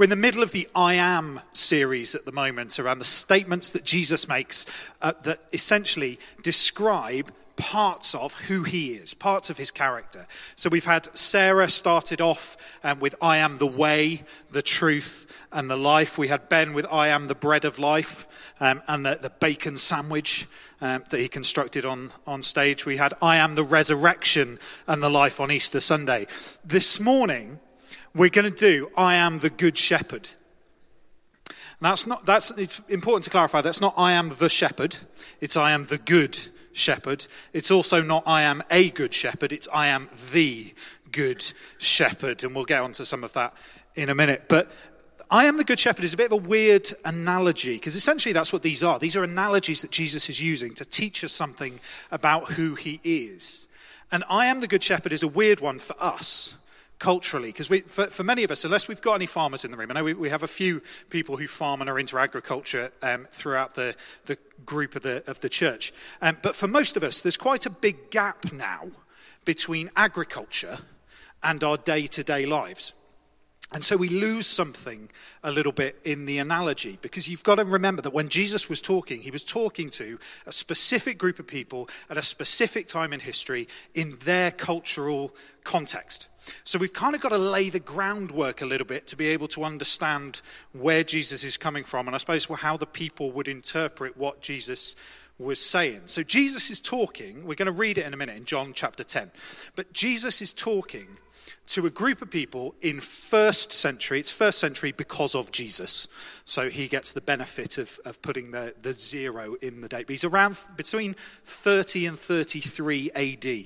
We're in the middle of the I Am series at the moment around the statements that Jesus makes uh, that essentially describe parts of who he is, parts of his character. So we've had Sarah started off um, with I am the way, the truth, and the life. We had Ben with I am the bread of life um, and the, the, bacon sandwich um, that he constructed on, on stage. We had I am the resurrection and the life on Easter Sunday. This morning, we're going to do I am the good shepherd. that's not, that's, it's important to clarify, that's not I am the shepherd, it's I am the good shepherd. It's also not I am a good shepherd, it's I am the good shepherd. And we'll get onto some of that in a minute. But I am the good shepherd is a bit of a weird analogy because essentially that's what these are. These are analogies that Jesus is using to teach us something about who he is. And I am the good shepherd is a weird one for us culturally, because for, for, many of us, unless we've got any farmers in the room, I know we, we have a few people who farm and are into agriculture um, throughout the, the group of the, of the church. Um, but for most of us, there's quite a big gap now between agriculture and our day to day lives. And so we lose something a little bit in the analogy because you've got to remember that when Jesus was talking, he was talking to a specific group of people at a specific time in history in their cultural context. So we've kind of got to lay the groundwork a little bit to be able to understand where Jesus is coming from and I suppose how the people would interpret what Jesus was saying. So Jesus is talking, we're going to read it in a minute in John chapter 10. But Jesus is talking to a group of people in first century. It's first century because of Jesus. So he gets the benefit of, of putting the, the zero in the date. But he's around between 30 and 33 AD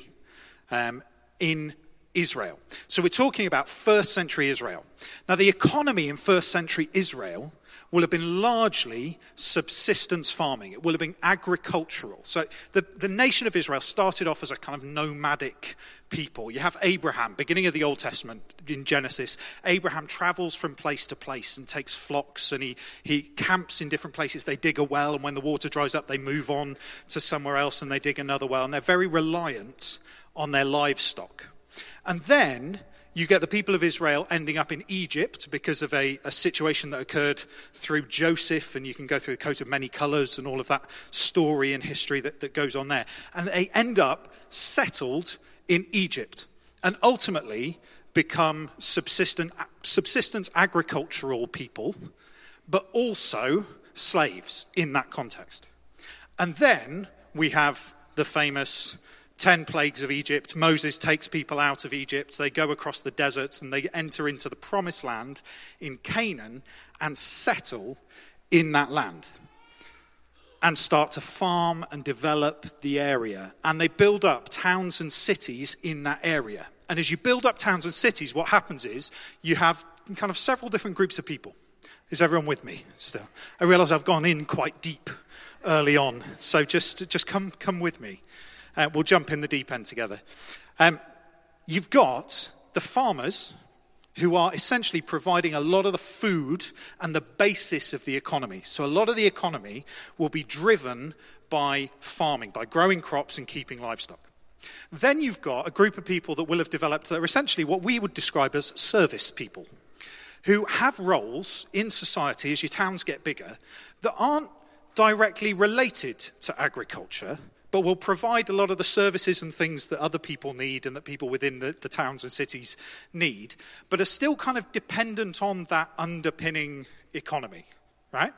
um, in Israel. So we're talking about first century Israel. Now, the economy in first century Israel will have been largely subsistence farming. It will have been agricultural. So the, the nation of Israel started off as a kind of nomadic people. You have Abraham, beginning of the Old Testament in Genesis. Abraham travels from place to place and takes flocks and he, he camps in different places. They dig a well, and when the water dries up, they move on to somewhere else and they dig another well. And they're very reliant on their livestock. And then you get the people of Israel ending up in Egypt because of a, a, situation that occurred through Joseph, and you can go through the coat of many colors and all of that story and history that, that goes on there. And they end up settled in Egypt and ultimately become subsistent, subsistence agricultural people, but also slaves in that context. And then we have the famous 10 plagues of Egypt. Moses takes people out of Egypt. They go across the deserts and they enter into the promised land in Canaan and settle in that land and start to farm and develop the area. And they build up towns and cities in that area. And as you build up towns and cities, what happens is you have kind of several different groups of people. Is everyone with me still? I realize I've gone in quite deep early on, so just, just come, come with me. Uh, we'll jump in the deep end together. Um, you've got the farmers who are essentially providing a lot of the food and the basis of the economy. So, a lot of the economy will be driven by farming, by growing crops and keeping livestock. Then you've got a group of people that will have developed that are essentially what we would describe as service people, who have roles in society as your towns get bigger that aren't directly related to agriculture, but will provide a lot of the services and things that other people need and that people within the, the towns and cities need, but are still kind of dependent on that underpinning economy, right?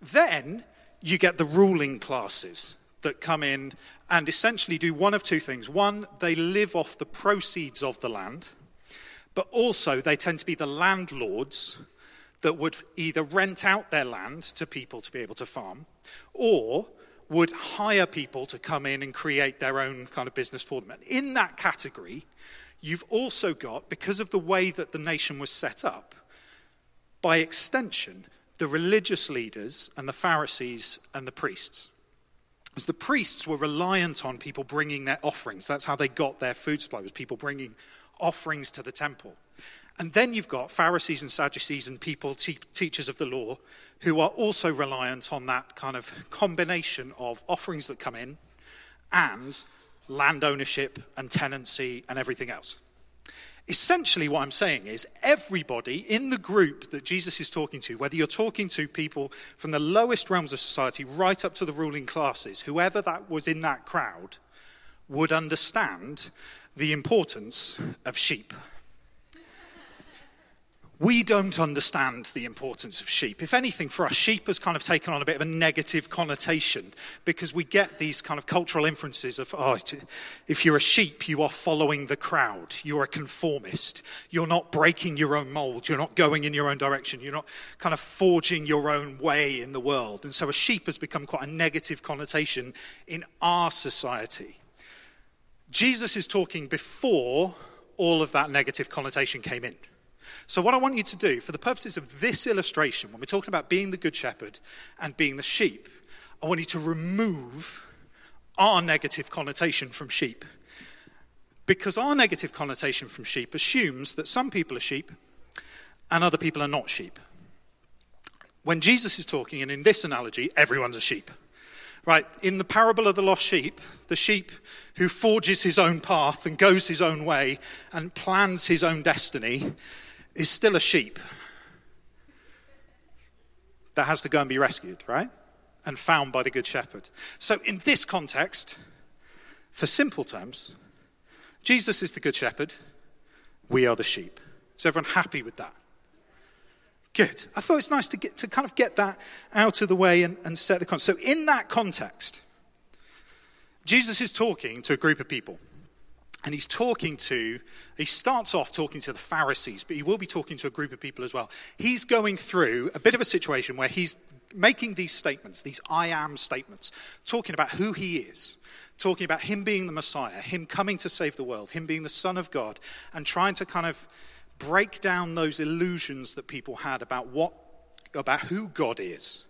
Then you get the ruling classes that come in and essentially do one of two things. One, they live off the proceeds of the land, but also they tend to be the landlords that would either rent out their land to people to be able to farm, or would hire people to come in and create their own kind of business for them. And in that category, you've also got, because of the way that the nation was set up, by extension, the religious leaders and the Pharisees and the priests. As the priests were reliant on people bringing their offerings. That's how they got their food supply, was people bringing offerings to the temple. And then you've got Pharisees and Sadducees and people, te- teachers of the law, who are also reliant on that kind of combination of offerings that come in and land ownership and tenancy and everything else. essentially, what I'm saying is everybody in the group that Jesus is talking to, whether you're talking to people from the lowest realms of society right up to the ruling classes, whoever that was in that crowd, would understand the importance of sheep. We don't understand the importance of sheep. If anything, for us, sheep has kind of taken on a bit of a negative connotation because we get these kind of cultural inferences of, oh, if you're a sheep, you are following the crowd. You're a conformist. You're not breaking your own mold. You're not going in your own direction. You're not kind of forging your own way in the world. And so a sheep has become quite a negative connotation in our society. Jesus is talking before all of that negative connotation came in. So, what I want you to do, for the purposes of this illustration, when we're talking about being the good shepherd and being the sheep, I want you to remove our negative connotation from sheep. Because our negative connotation from sheep assumes that some people are sheep and other people are not sheep. When Jesus is talking, and in this analogy, everyone's a sheep. Right, in the parable of the lost sheep, the sheep who forges his own path and goes his own way and plans his own destiny is still a sheep that has to go and be rescued, right? And found by the Good Shepherd. So, in this context, for simple terms, Jesus is the Good Shepherd, we are the sheep. Is everyone happy with that? Good. I thought it's nice to, get, to kind of get that out of the way and, and set the context. So, in that context, Jesus is talking to a group of people. And he's talking to, he starts off talking to the Pharisees, but he will be talking to a group of people as well. He's going through a bit of a situation where he's making these statements, these I am statements, talking about who he is, talking about him being the Messiah, him coming to save the world, him being the Son of God, and trying to kind of break down those illusions that people had about what, about who God is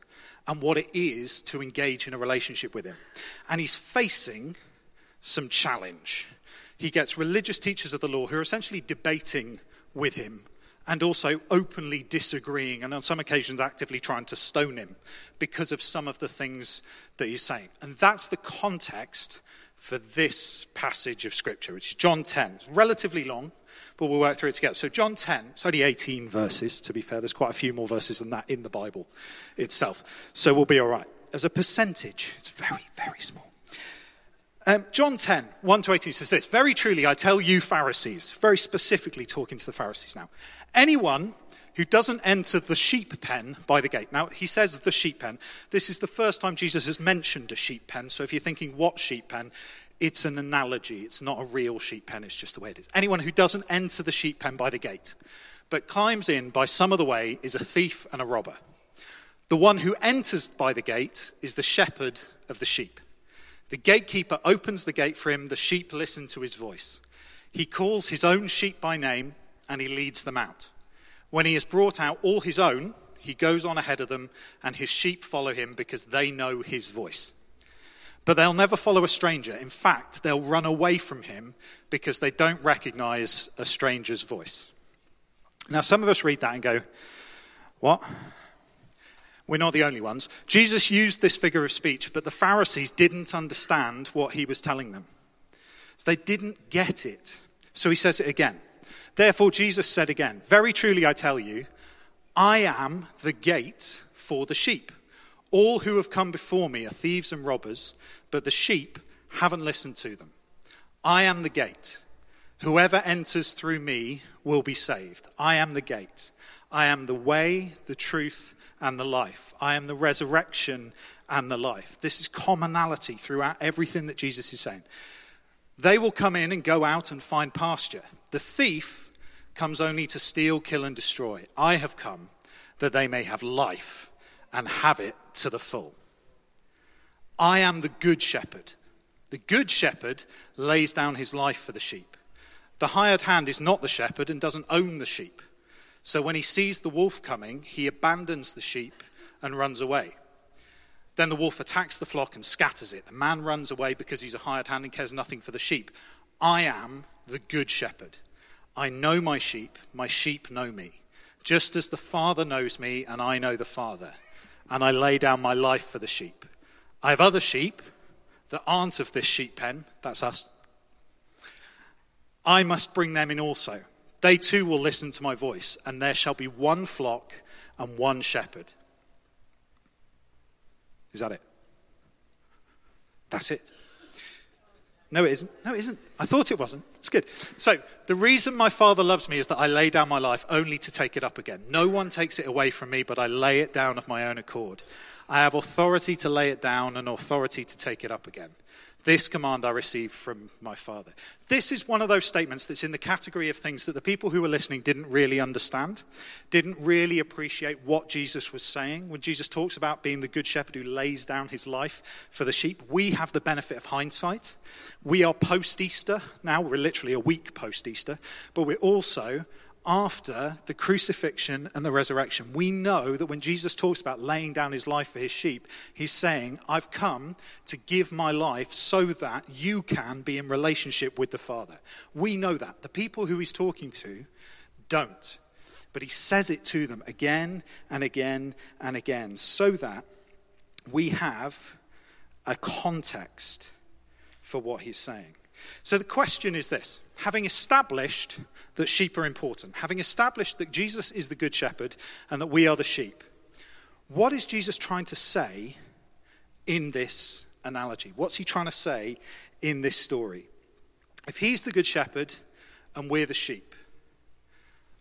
and what it is to engage in a relationship with him. And he's facing some challenge he gets religious teachers of the law who are essentially debating with him and also openly disagreeing and on some occasions actively trying to stone him because of some of the things that he's saying. And that's the context for this passage of scripture, which is John 10. It's relatively long, but we'll work through it together. So, John 10, it's only 18 verses, to be fair. There's quite a few more verses than that in the Bible itself. So, we'll be all right. As a percentage, it's very, very small. Um, John 10, 1 to 18 says this Very truly, I tell you, Pharisees, very specifically talking to the Pharisees now, anyone who doesn't enter the sheep pen by the gate. Now, he says the sheep pen. This is the first time Jesus has mentioned a sheep pen. So if you're thinking, what sheep pen? It's an analogy. It's not a real sheep pen. It's just the way it is. Anyone who doesn't enter the sheep pen by the gate, but climbs in by some other way, is a thief and a robber. The one who enters by the gate is the shepherd of the sheep. The gatekeeper opens the gate for him, the sheep listen to his voice. He calls his own sheep by name and he leads them out. When he has brought out all his own, he goes on ahead of them, and his sheep follow him because they know his voice. But they'll never follow a stranger. In fact, they'll run away from him because they don't recognize a stranger's voice. Now, some of us read that and go, What? We're not the only ones. Jesus used this figure of speech, but the Pharisees didn't understand what he was telling them. So they didn't get it. So he says it again. Therefore, Jesus said again, Very truly I tell you, I am the gate for the sheep. All who have come before me are thieves and robbers, but the sheep haven't listened to them. I am the gate. Whoever enters through me will be saved. I am the gate. I am the way, the truth, and the life. I am the resurrection and the life. This is commonality throughout everything that Jesus is saying. They will come in and go out and find pasture. The thief comes only to steal, kill, and destroy. I have come that they may have life and have it to the full. I am the good shepherd. The good shepherd lays down his life for the sheep. The hired hand is not the shepherd and doesn't own the sheep. So when he sees the wolf coming, he abandons the sheep and runs away. Then the wolf attacks the flock and scatters it. The man runs away because he's a hired hand and cares nothing for the sheep. I am the good shepherd. I know my sheep, my sheep know me, just as the Father knows me and I know the Father. And I lay down my life for the sheep. I have other sheep that aren't of this sheep pen, that's us. I must bring them in also They too will listen to my voice, and there shall be one flock and one shepherd. Is that it? That's it. No, it isn't. No, it isn't. I thought it wasn't. It's good. So, the reason my Father loves me is that I lay down my life only to take it up again. No one takes it away from me, but I lay it down of my own accord. I have authority to lay it down and authority to take it up again. This command I received from my Father. This is one of those statements that's in the category of things that the people who were listening didn't really understand, didn't really appreciate what Jesus was saying. When Jesus talks about being the good shepherd who lays down his life for the sheep, we have the benefit of hindsight. We are post Easter now, we're literally a week post Easter, but we're also after the crucifixion and the resurrection. We know that when Jesus talks about laying down his life for his sheep, he's saying, I've come to give my life so that you can be in relationship with the Father. We know that. The people who he's talking to don't. But he says it to them again and again and again so that we have a context for what he's saying. So the question is this having established that sheep are important, having established that Jesus is the good shepherd and that we are the sheep, what is Jesus trying to say in this analogy? What's he trying to say in this story? If he's the good shepherd and we're the sheep,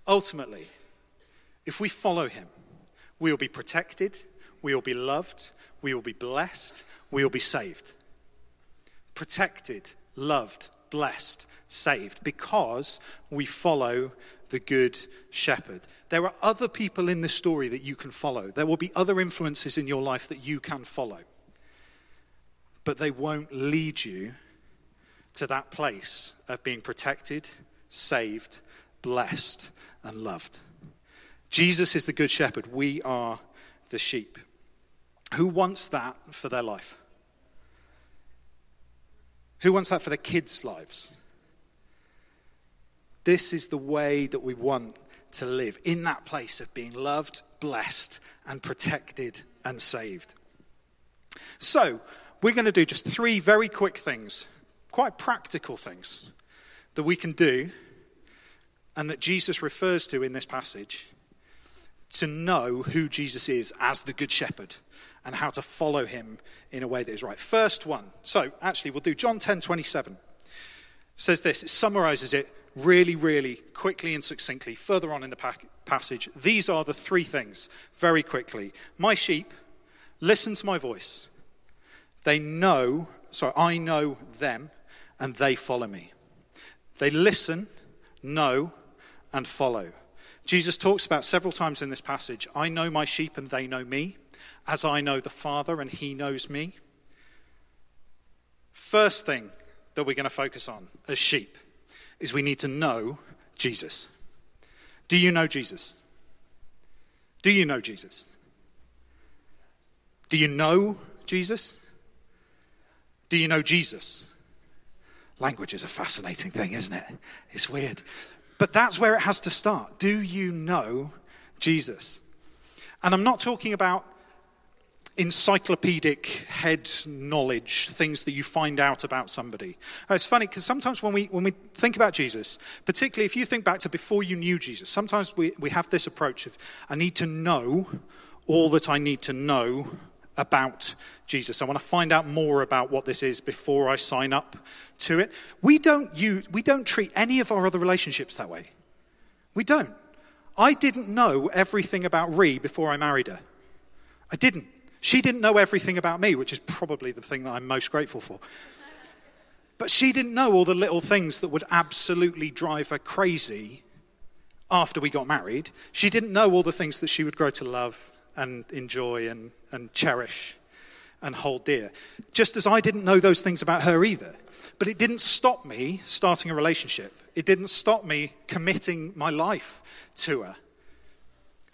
ultimately, if we follow him, we will be protected, we will be loved, we will be blessed, we will be saved. Protected, loved, blessed, saved, because we follow the good shepherd. There are other people in this story that you can follow. There will be other influences in your life that you can follow. But they won't lead you to that place of being protected, saved, blessed, and loved. Jesus is the good shepherd. We are the sheep. Who wants that for their life? Who wants that for their kids' lives? This is the way that we want to live in that place of being loved, blessed, and protected and saved. So, we're going to do just three very quick things, quite practical things that we can do and that Jesus refers to in this passage to know who Jesus is as the Good Shepherd and how to follow him in a way that is right. First one. So, actually, we'll do John 10 27. It says this, it summarizes it really, really quickly and succinctly further on in the passage. These are the three things, very quickly. My sheep listen to my voice. They know, sorry, I know them, and they follow me. They listen, know, and follow. Jesus talks about several times in this passage I know my sheep, and they know me as I know the Father and He knows me. First thing that we're going to focus on as sheep is we need to know Jesus. Do you know Jesus? Do you know Jesus? Do you know Jesus? Do you know Jesus? Language is a fascinating thing, isn't it? It's weird. But that's where it has to start. Do you know Jesus? And I'm not talking about encyclopedic head knowledge, things that you find out about somebody. Uh, it's funny because sometimes when we, when we think about Jesus, particularly if you think back to before you knew Jesus, sometimes we, we have this approach of, I need to know all that I need to know about Jesus. I want to find out more about what this is before I sign up to it. We don't, use, we don't treat any of our other relationships that way. We don't. I didn't know everything about Ree before I married her. I didn't. She didn't know everything about me, which is probably the thing that I'm most grateful for. But she didn't know all the little things that would absolutely drive her crazy after we got married. She didn't know all the things that she would grow to love and enjoy and, and cherish and hold dear. Just as I didn't know those things about her either. But it didn't stop me starting a relationship, it didn't stop me committing my life to her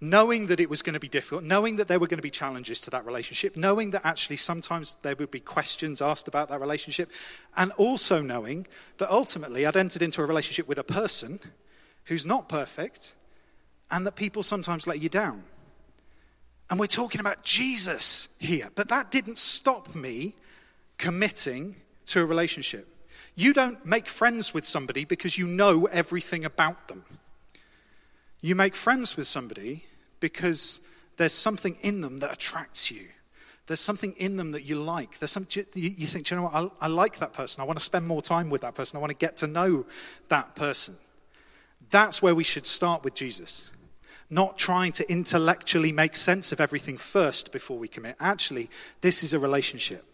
knowing that it was going to be difficult, knowing that there were going to be challenges to that relationship, knowing that actually sometimes there would be questions asked about that relationship, and also knowing that ultimately I'd entered into a relationship with a person who's not perfect and that people sometimes let you down. And we're talking about Jesus here, but that didn't stop me committing to a relationship. You don't make friends with somebody because you know everything about them. You make friends with somebody because there's something in them that attracts you. There's something in them that you like. There's some, you think, you know what, I, I like that person. I want to spend more time with that person. I want to get to know that person. That's where we should start with Jesus. Not trying to intellectually make sense of everything first before we commit. Actually, this is a relationship.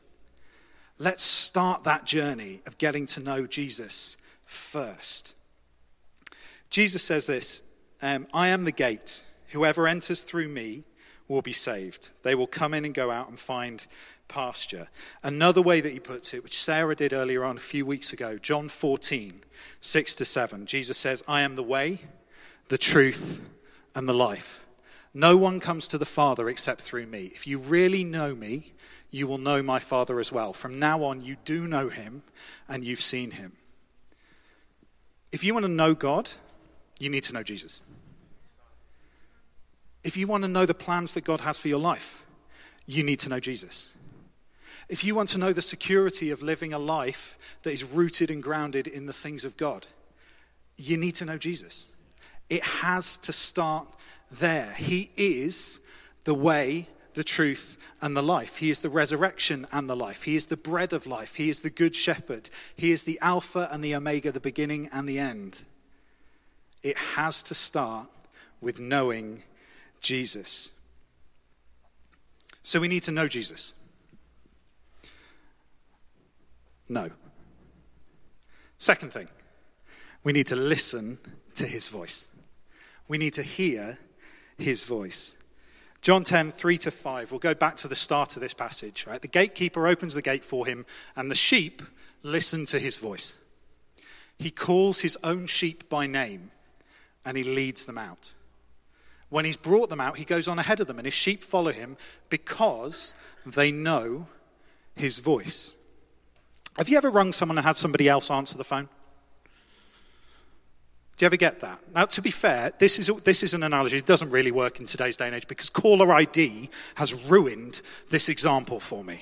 Let's start that journey of getting to know Jesus first. Jesus says this um, I am the gate. Whoever enters through me will be saved. They will come in and go out and find pasture. Another way that he puts it, which Sarah did earlier on a few weeks ago, John 14, 6 to 7. Jesus says, I am the way, the truth, and the life. No one comes to the Father except through me. If you really know me, you will know my Father as well. From now on, you do know him and you've seen him. If you want to know God, you need to know Jesus. If you want to know the plans that God has for your life, you need to know Jesus. If you want to know the security of living a life that is rooted and grounded in the things of God, you need to know Jesus. It has to start there. He is the way, the truth, and the life. He is the resurrection and the life. He is the bread of life. He is the good shepherd. He is the Alpha and the Omega, the beginning and the end. It has to start with knowing Jesus. So we need to know Jesus. No. Second thing, we need to listen to his voice. We need to hear his voice. John 10, 3 to 5. We'll go back to the start of this passage. Right? The gatekeeper opens the gate for him, and the sheep listen to his voice. He calls his own sheep by name, and he leads them out. When he's brought them out, he goes on ahead of them, and his sheep follow him because they know his voice. Have you ever rung someone and had somebody else answer the phone? Do you ever get that? Now, to be fair, this is, this is an analogy. It doesn't really work in today's day and age because caller ID has ruined this example for me.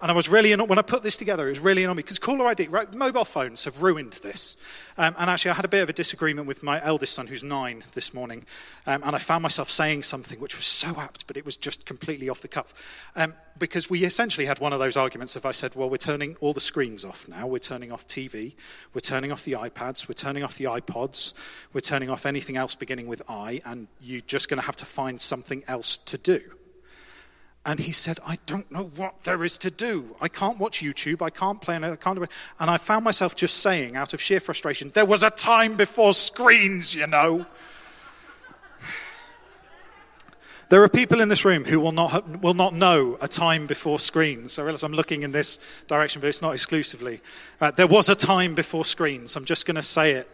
And I was really, when I put this together, it was really annoying because caller ID, right, mobile phones have ruined this. Um, and actually, I had a bit of a disagreement with my eldest son, who's nine, this morning. Um, and I found myself saying something which was so apt, but it was just completely off the cuff. Um, because we essentially had one of those arguments of I said, well, we're turning all the screens off now. We're turning off TV. We're turning off the iPads. We're turning off the iPods. We're turning off anything else beginning with I. And you're just going to have to find something else to do. And he said, I don't know what there is to do. I can't watch YouTube. I can't play. I can't do it. And I found myself just saying, out of sheer frustration, there was a time before screens, you know. There are people in this room who will not, will not know a time before screens. I realize I'm looking in this direction, but it's not exclusively. Uh, there was a time before screens. I'm just going to say it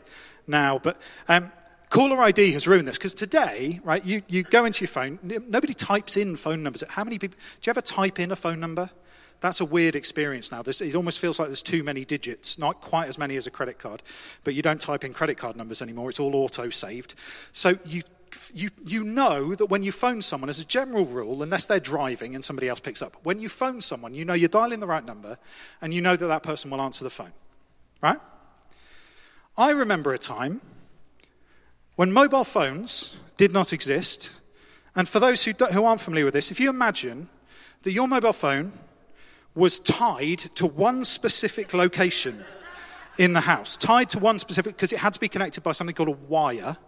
now. But um, Caller ID has ruined this because today, right, you, you go into your phone, nobody types in phone numbers. How many people, do you ever type in a phone number? That's a weird experience now. There's, it almost feels like there's too many digits, not quite as many as a credit card, but you don't type in credit card numbers anymore. It's all auto saved. So you, you, you know that when you phone someone, as a general rule, unless they're driving and somebody else picks up, when you phone someone, you know you're dialing the right number and you know that that person will answer the phone, right? I remember a time when mobile phones did not exist, and for those who, who aren't familiar with this, if you imagine that your mobile phone was tied to one specific location in the house, tied to one specific, because it had to be connected by something called a wire,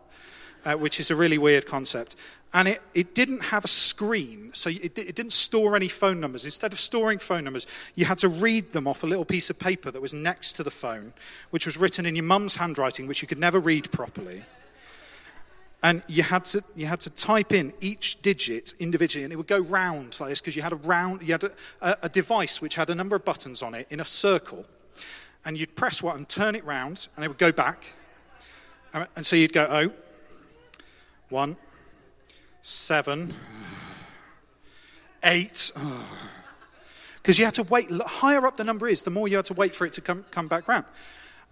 uh, which is a really weird concept. And it, it didn't have a screen, so it, it didn't store any phone numbers. Instead of storing phone numbers, you had to read them off a little piece of paper that was next to the phone, which was written in your mum's handwriting, which you could never read properly and you had to you had to type in each digit individually and it would go round like this because you had a round you had a, a, device which had a number of buttons on it in a circle. And you'd press one and turn it round and it would go back. And so you'd go oh one seven eight. Because you had to wait higher up the number is the more you had to wait for it to come, come back round.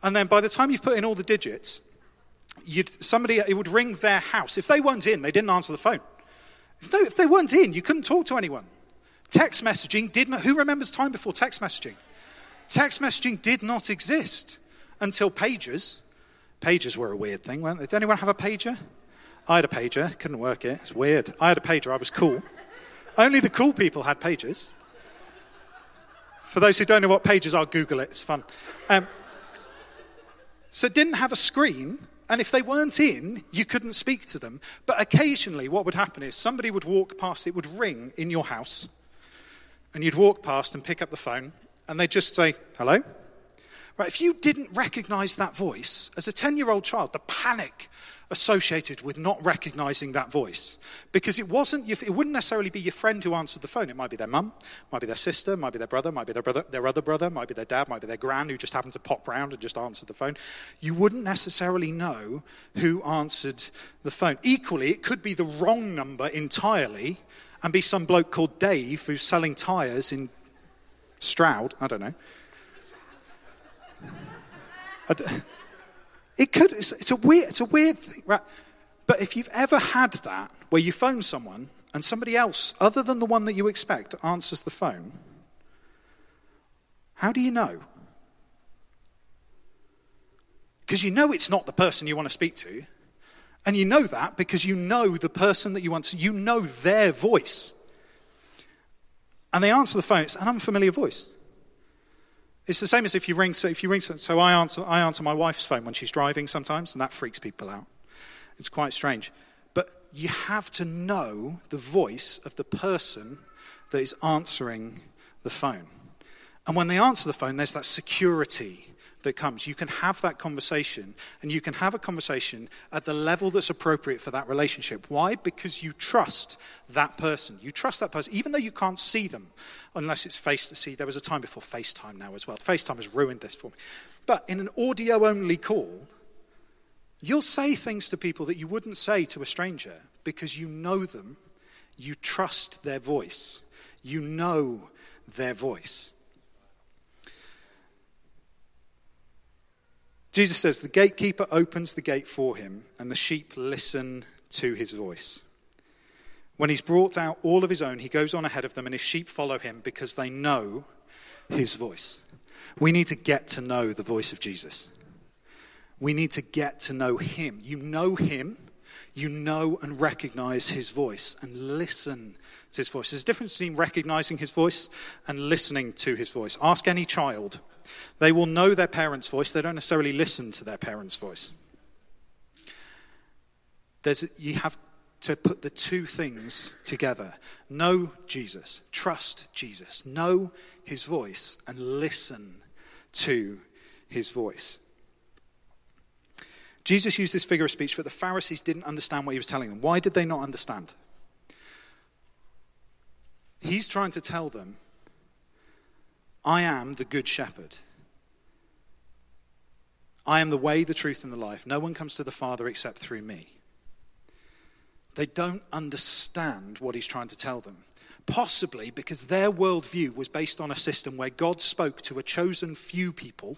And then by the time you've put in all the digits you'd, somebody, it would ring their house. If they weren't in, they didn't answer the phone. If, no, if they weren't in, you couldn't talk to anyone. Text messaging did not, who remembers time before text messaging? Text messaging did not exist until pages. Pages were a weird thing, weren't they? Did anyone have a pager? I had a pager, couldn't work it. It's weird. I had a pager, I was cool. Only the cool people had pages. For those who don't know what pages are, Google it, it's fun. Um, so it didn't have a screen, and if they weren't in, you couldn't speak to them. But occasionally, what would happen is somebody would walk past, it would ring in your house, and you'd walk past and pick up the phone, and they'd just say, Hello? Right, if you didn't recognize that voice, as a 10 year old child, the panic associated with not recognizing that voice. Because it wasn't, it wouldn't necessarily be your friend who answered the phone. It might be their mum, might be their sister, might be their brother, might be their brother, their other brother, might be their dad, might be their gran who just happened to pop round and just answered the phone. You wouldn't necessarily know who answered the phone. Equally, it could be the wrong number entirely and be some bloke called Dave who's selling tyres in Stroud. I don't know. It could, it's, it's, a weird, it's a weird thing, right? But if you've ever had that, where you phone someone and somebody else, other than the one that you expect, answers the phone, how do you know? Because you know it's not the person you want to speak to. And you know that because you know the person that you want to, you know their voice. And they answer the phone, it's an unfamiliar voice. It's the same as if you ring. So if you ring, so I answer, I answer my wife's phone when she's driving sometimes, and that freaks people out. It's quite strange. But you have to know the voice of the person that is answering the phone. And when they answer the phone, there's that security that comes. You can have that conversation, and you can have a conversation at the level that's appropriate for that relationship. Why? Because you trust that person. You trust that person, even though you can't see them, unless it's face to see. There was a time before FaceTime now as well. FaceTime has ruined this for me. But in an audio only call, you'll say things to people that you wouldn't say to a stranger because you know them, you trust their voice, you know their voice. Jesus says, The gatekeeper opens the gate for him, and the sheep listen to his voice. When he's brought out all of his own, he goes on ahead of them, and his sheep follow him because they know his voice. We need to get to know the voice of Jesus. We need to get to know him. You know him, you know and recognize his voice, and listen to his voice. There's a difference between recognizing his voice and listening to his voice. Ask any child they will know their parents' voice, they don't necessarily listen to their parents' voice. There's, you have to put the two things together know Jesus, trust Jesus, know his voice, and listen to his voice. Jesus used this figure of speech, but the Pharisees didn't understand what he was telling them. Why did they not understand? He's trying to tell them I am the good shepherd. I am the way, the truth, and the life. No one comes to the Father except through me. They don't understand what he's trying to tell them. Possibly because their worldview was based on a system where God spoke to a chosen few people,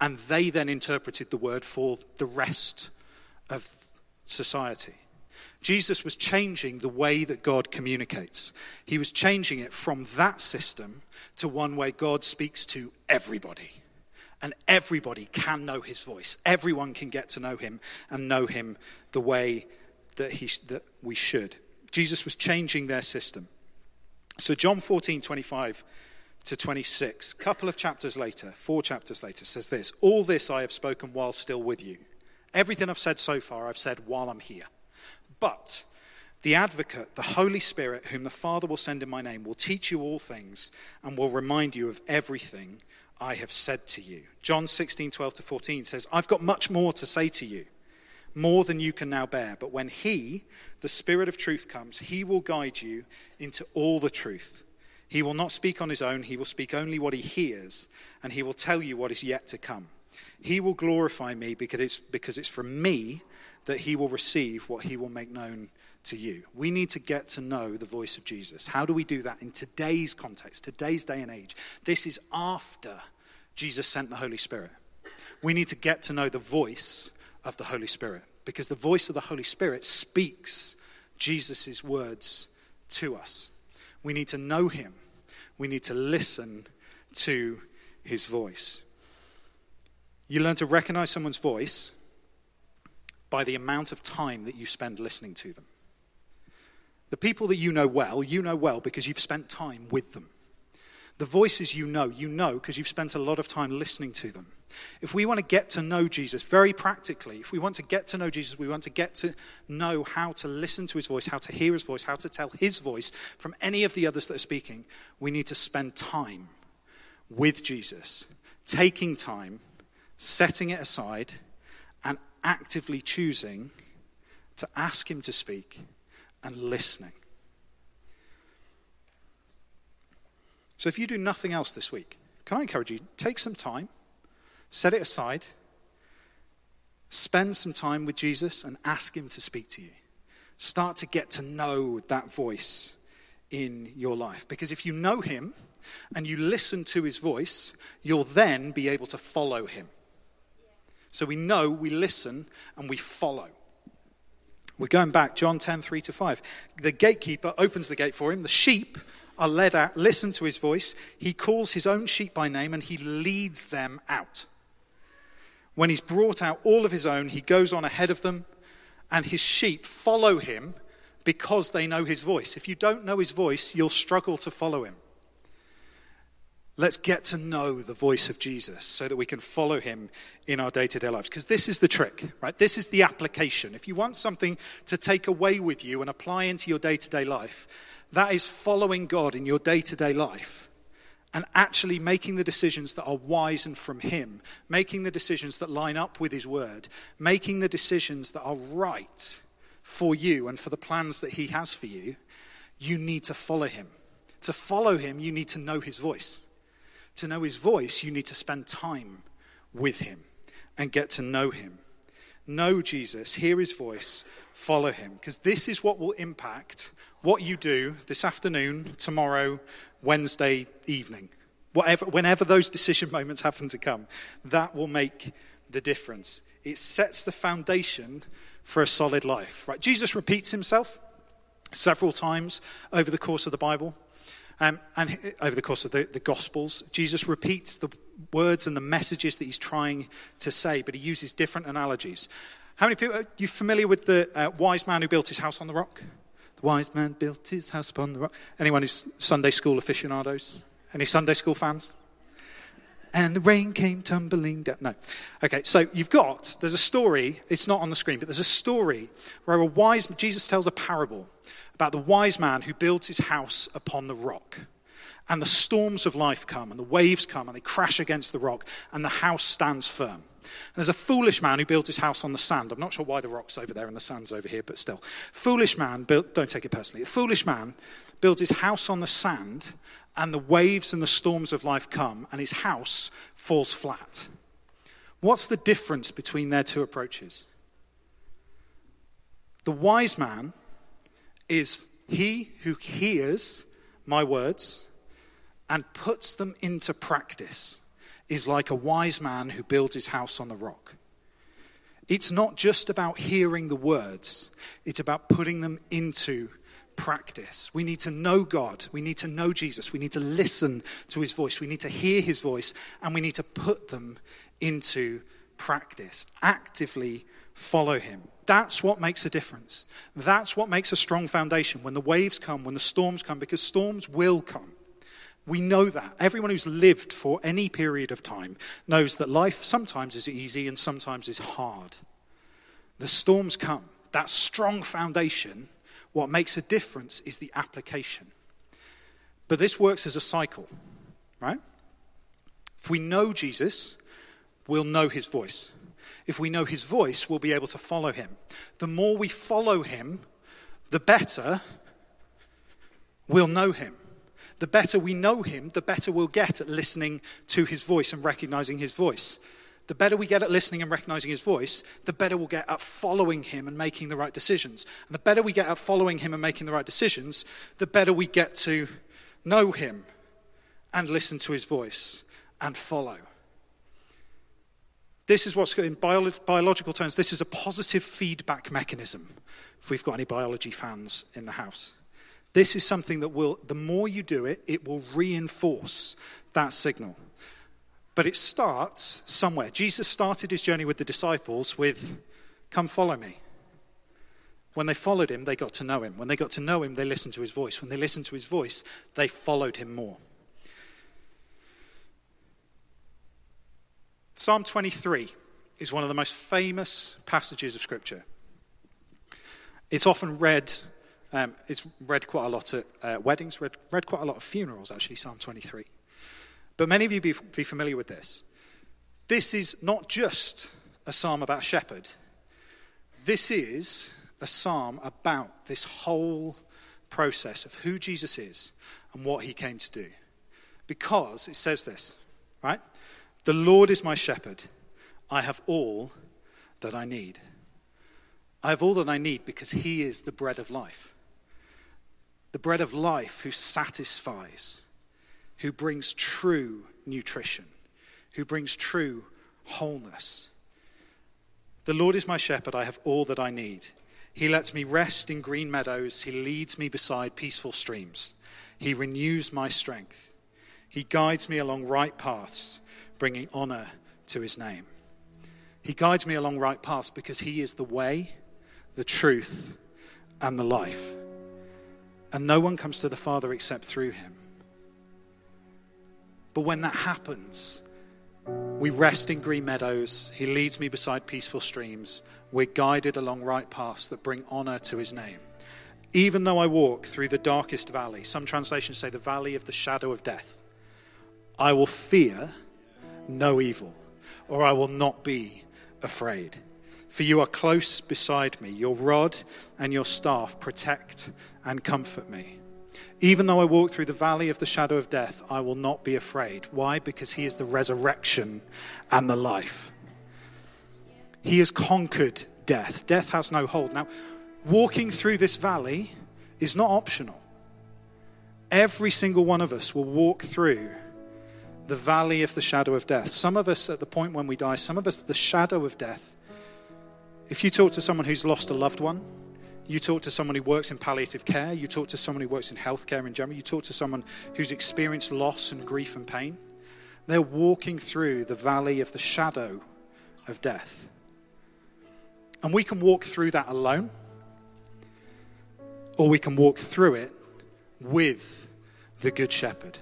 and they then interpreted the word for the rest of society. Jesus was changing the way that God communicates. He was changing it from that system to one where God speaks to everybody. And everybody can know his voice. Everyone can get to know him and know him the way that, he, that we should. Jesus was changing their system. So, John 14, 25 to 26, a couple of chapters later, four chapters later, says this All this I have spoken while still with you. Everything I've said so far, I've said while I'm here. But the advocate, the Holy Spirit, whom the Father will send in my name, will teach you all things and will remind you of everything I have said to you. John 16, 12 to 14 says, I've got much more to say to you, more than you can now bear. But when He, the Spirit of truth, comes, He will guide you into all the truth. He will not speak on His own, He will speak only what He hears, and He will tell you what is yet to come. He will glorify me because it's, because it's from me that he will receive what he will make known to you. We need to get to know the voice of Jesus. How do we do that in today's context, today's day and age? This is after Jesus sent the Holy Spirit. We need to get to know the voice of the Holy Spirit because the voice of the Holy Spirit speaks Jesus' words to us. We need to know him, we need to listen to his voice. You learn to recognize someone's voice by the amount of time that you spend listening to them. The people that you know well, you know well because you've spent time with them. The voices you know, you know because you've spent a lot of time listening to them. If we want to get to know Jesus very practically, if we want to get to know Jesus, we want to get to know how to listen to his voice, how to hear his voice, how to tell his voice from any of the others that are speaking, we need to spend time with Jesus, taking time, setting it aside, actively choosing to ask him to speak and listening. So if you do nothing else this week, can I encourage you, take some time, set it aside, spend some time with Jesus and ask him to speak to you. Start to get to know that voice in your life. Because if you know him and you listen to his voice, you'll then be able to follow him. So we know, we listen, and we follow. We're going back, John 10, 3 to 5. The gatekeeper opens the gate for him. The sheep are led out, listen to his voice. He calls his own sheep by name and he leads them out. When he's brought out all of his own, he goes on ahead of them, and his sheep follow him because they know his voice. If you don't know his voice, you'll struggle to follow him. Let's get to know the voice of Jesus so that we can follow him in our day to day lives. Because this is the trick, right? This is the application. If you want something to take away with you and apply into your day to day life, that is following God in your day to day life and actually making the decisions that are wise and from Him, making the decisions that line up with His word, making the decisions that are right for you and for the plans that He has for you, you need to follow Him. To follow Him, you need to know His voice. To know His voice, you need to spend time with Him and get to know Him. Know Jesus, hear His voice, follow Him, because this is what will impact what you do this afternoon, tomorrow, Wednesday evening, whatever, whenever those decision moments happen to come, that will make the difference. It sets the foundation for a solid life. Right? Jesus repeats himself several times over the course of the Bible. Um, and over the course of the, the Gospels, Jesus repeats the words and the messages that he's trying to say, but he uses different analogies. How many people are you familiar with the uh, wise man who built his house on the rock? The wise man built his house upon the rock. Anyone who's Sunday school aficionados? Any Sunday school fans? And the rain came tumbling down. No. Okay, so you've got, there's a story, it's not on the screen, but there's a story where a wise, Jesus tells a parable about the wise man who builds his house upon the rock. And the storms of life come, and the waves come, and they crash against the rock, and the house stands firm. And There's a foolish man who builds his house on the sand. I'm not sure why the rock's over there and the sand's over here, but still. Foolish man, built, don't take it personally. Foolish man builds his house on the sand, and the waves and the storms of life come, and his house falls flat. What's the difference between their two approaches? The wise man is he who hears my words and puts them into practice is like a wise man who builds his house on the rock. It's not just about hearing the words, it's about putting them into practice. We need to know God. We need to know Jesus. We need to listen to his voice. We need to hear his voice, and we need to put them into practice. Actively follow him. That's what makes a difference. That's what makes a strong foundation when the waves come, when the storms come, because storms will come. We know that. Everyone who's lived for any period of time knows that life sometimes is easy and sometimes is hard. The storms come. That strong foundation, what makes a difference is the application. But this works as a cycle, right? If we know Jesus, we'll know his voice. If we know his voice, we'll be able to follow him. The more we follow him, the better we'll know him the better we know him, the better we'll get at listening to his voice and recognizing his voice. The better we get at listening and recognizing his voice, the better we'll get at following him and making the right decisions. And the better we get at following him and making the right decisions, the better we get to know him and listen to his voice and follow. This is what's in bio- biological terms, this is a positive feedback mechanism, if we've got any biology fans in the house. This is something that will, the more you do it, it will reinforce that signal. But it starts somewhere. Jesus started his journey with the disciples with Come follow me. When they followed him, they got to know him. When they got to know him, they listened to his voice. When they listened to his voice, they followed him more. Psalm 23 is one of the most famous passages of Scripture. It's often read, um, it's read quite a lot at uh, weddings, read, read quite a lot of funerals, actually, Psalm 23. But many of you be, be familiar with this. This is not just a psalm about a shepherd, this is a psalm about this whole process of who Jesus is and what he came to do. Because it says this, right? The Lord is my shepherd. I have all that I need. I have all that I need because he is the bread of life. The bread of life who satisfies, who brings true nutrition, who brings true wholeness. The Lord is my shepherd. I have all that I need. He lets me rest in green meadows. He leads me beside peaceful streams. He renews my strength. He guides me along right paths, bringing honor to his name. He guides me along right paths because he is the way, the truth, and the life. And no one comes to the Father except through him. But when that happens, we rest in green meadows. He leads me beside peaceful streams. We're guided along right paths that bring honor to his name. Even though I walk through the darkest valley, some translations say the valley of the shadow of death, I will fear no evil, or I will not be afraid. For you are close beside me. Your rod and your staff protect and comfort me. Even though I walk through the valley of the shadow of death, I will not be afraid. Why? Because he is the resurrection and the life. He has conquered death. Death has no hold. Now, walking through this valley is not optional. Every single one of us will walk through the valley of the shadow of death. Some of us at the point when we die, some of us the shadow of death. If you talk to someone who's lost a loved one, you talk to someone who works in palliative care, you talk to someone who works in healthcare in general, you talk to someone who's experienced loss and grief and pain. They're walking through the valley of the shadow of death. And we can walk through that alone, or we can walk through it with the Good Shepherd.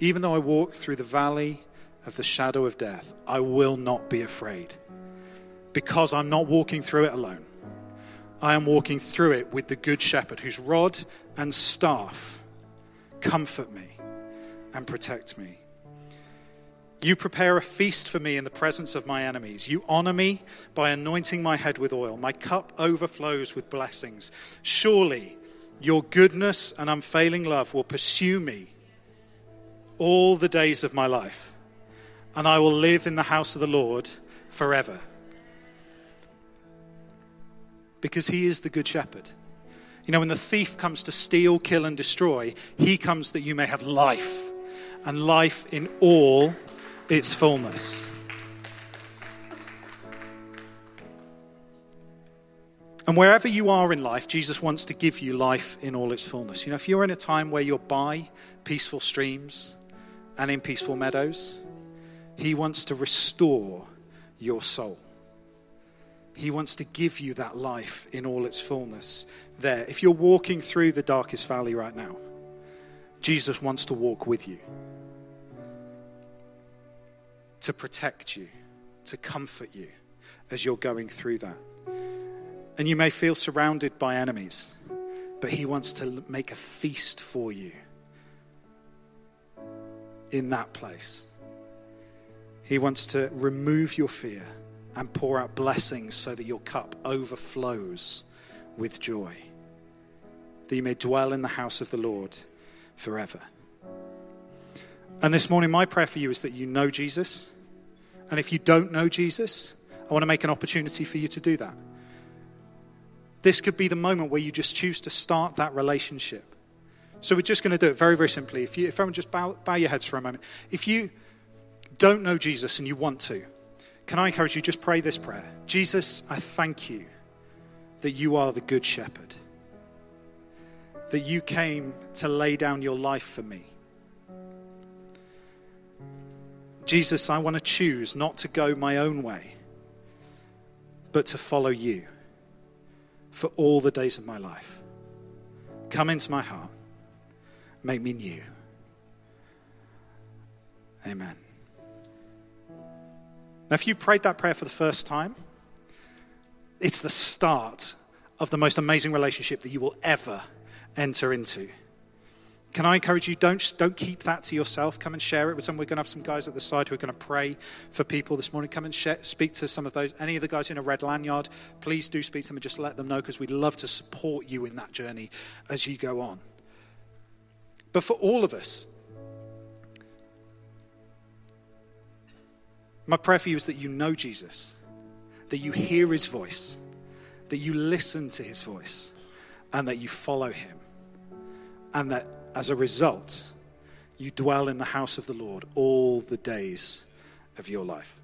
Even though I walk through the valley of the shadow of death, I will not be afraid because I'm not walking through it alone. I am walking through it with the Good Shepherd, whose rod and staff comfort me and protect me. You prepare a feast for me in the presence of my enemies. You honor me by anointing my head with oil. My cup overflows with blessings. Surely your goodness and unfailing love will pursue me all the days of my life, and I will live in the house of the Lord forever because he is the good shepherd. You know, when the thief comes to steal, kill, and destroy, he comes that you may have life, and life in all its fullness. And wherever you are in life, Jesus wants to give you life in all its fullness. You know, if you're in a time where you're by peaceful streams and in peaceful meadows, He wants to restore your soul. He wants to give you that life in all its fullness there. If you're walking through the darkest valley right now, Jesus wants to walk with you, to protect you, to comfort you as you're going through that. And you may feel surrounded by enemies, but He wants to make a feast for you in that place. He wants to remove your fear and pour out blessings so that your cup overflows with joy, that you may dwell in the house of the Lord forever. And this morning, my prayer for you is that you know Jesus. And if you don't know Jesus, I want to make an opportunity for you to do that. This could be the moment where you just choose to start that relationship. So we're just going to do it very, very simply. If you, if everyone just bow, bow your heads for a moment. If you don't know Jesus and you want to, can I encourage you just pray this prayer? Jesus, I thank you that you are the good shepherd, that you came to lay down your life for me. Jesus, I want to choose not to go my own way, but to follow you for all the days of my life. Come into my heart, make me new. Amen. Now, if you prayed that prayer for the first time, it's the start of the most amazing relationship that you will ever enter into. Can I encourage you, don't, don't keep that to yourself. Come and share it with someone. We're going to have some guys at the side who are going to pray for people this morning. Come and share, speak to some of those. Any of the guys in a red lanyard, please do speak to them and just let them know because we'd love to support you in that journey as you go on. But for all of us, my prayer for you is that you know Jesus, that you hear his voice, that you listen to his voice, and that you follow him. And that as a result, you dwell in the house of the Lord all the days of your life.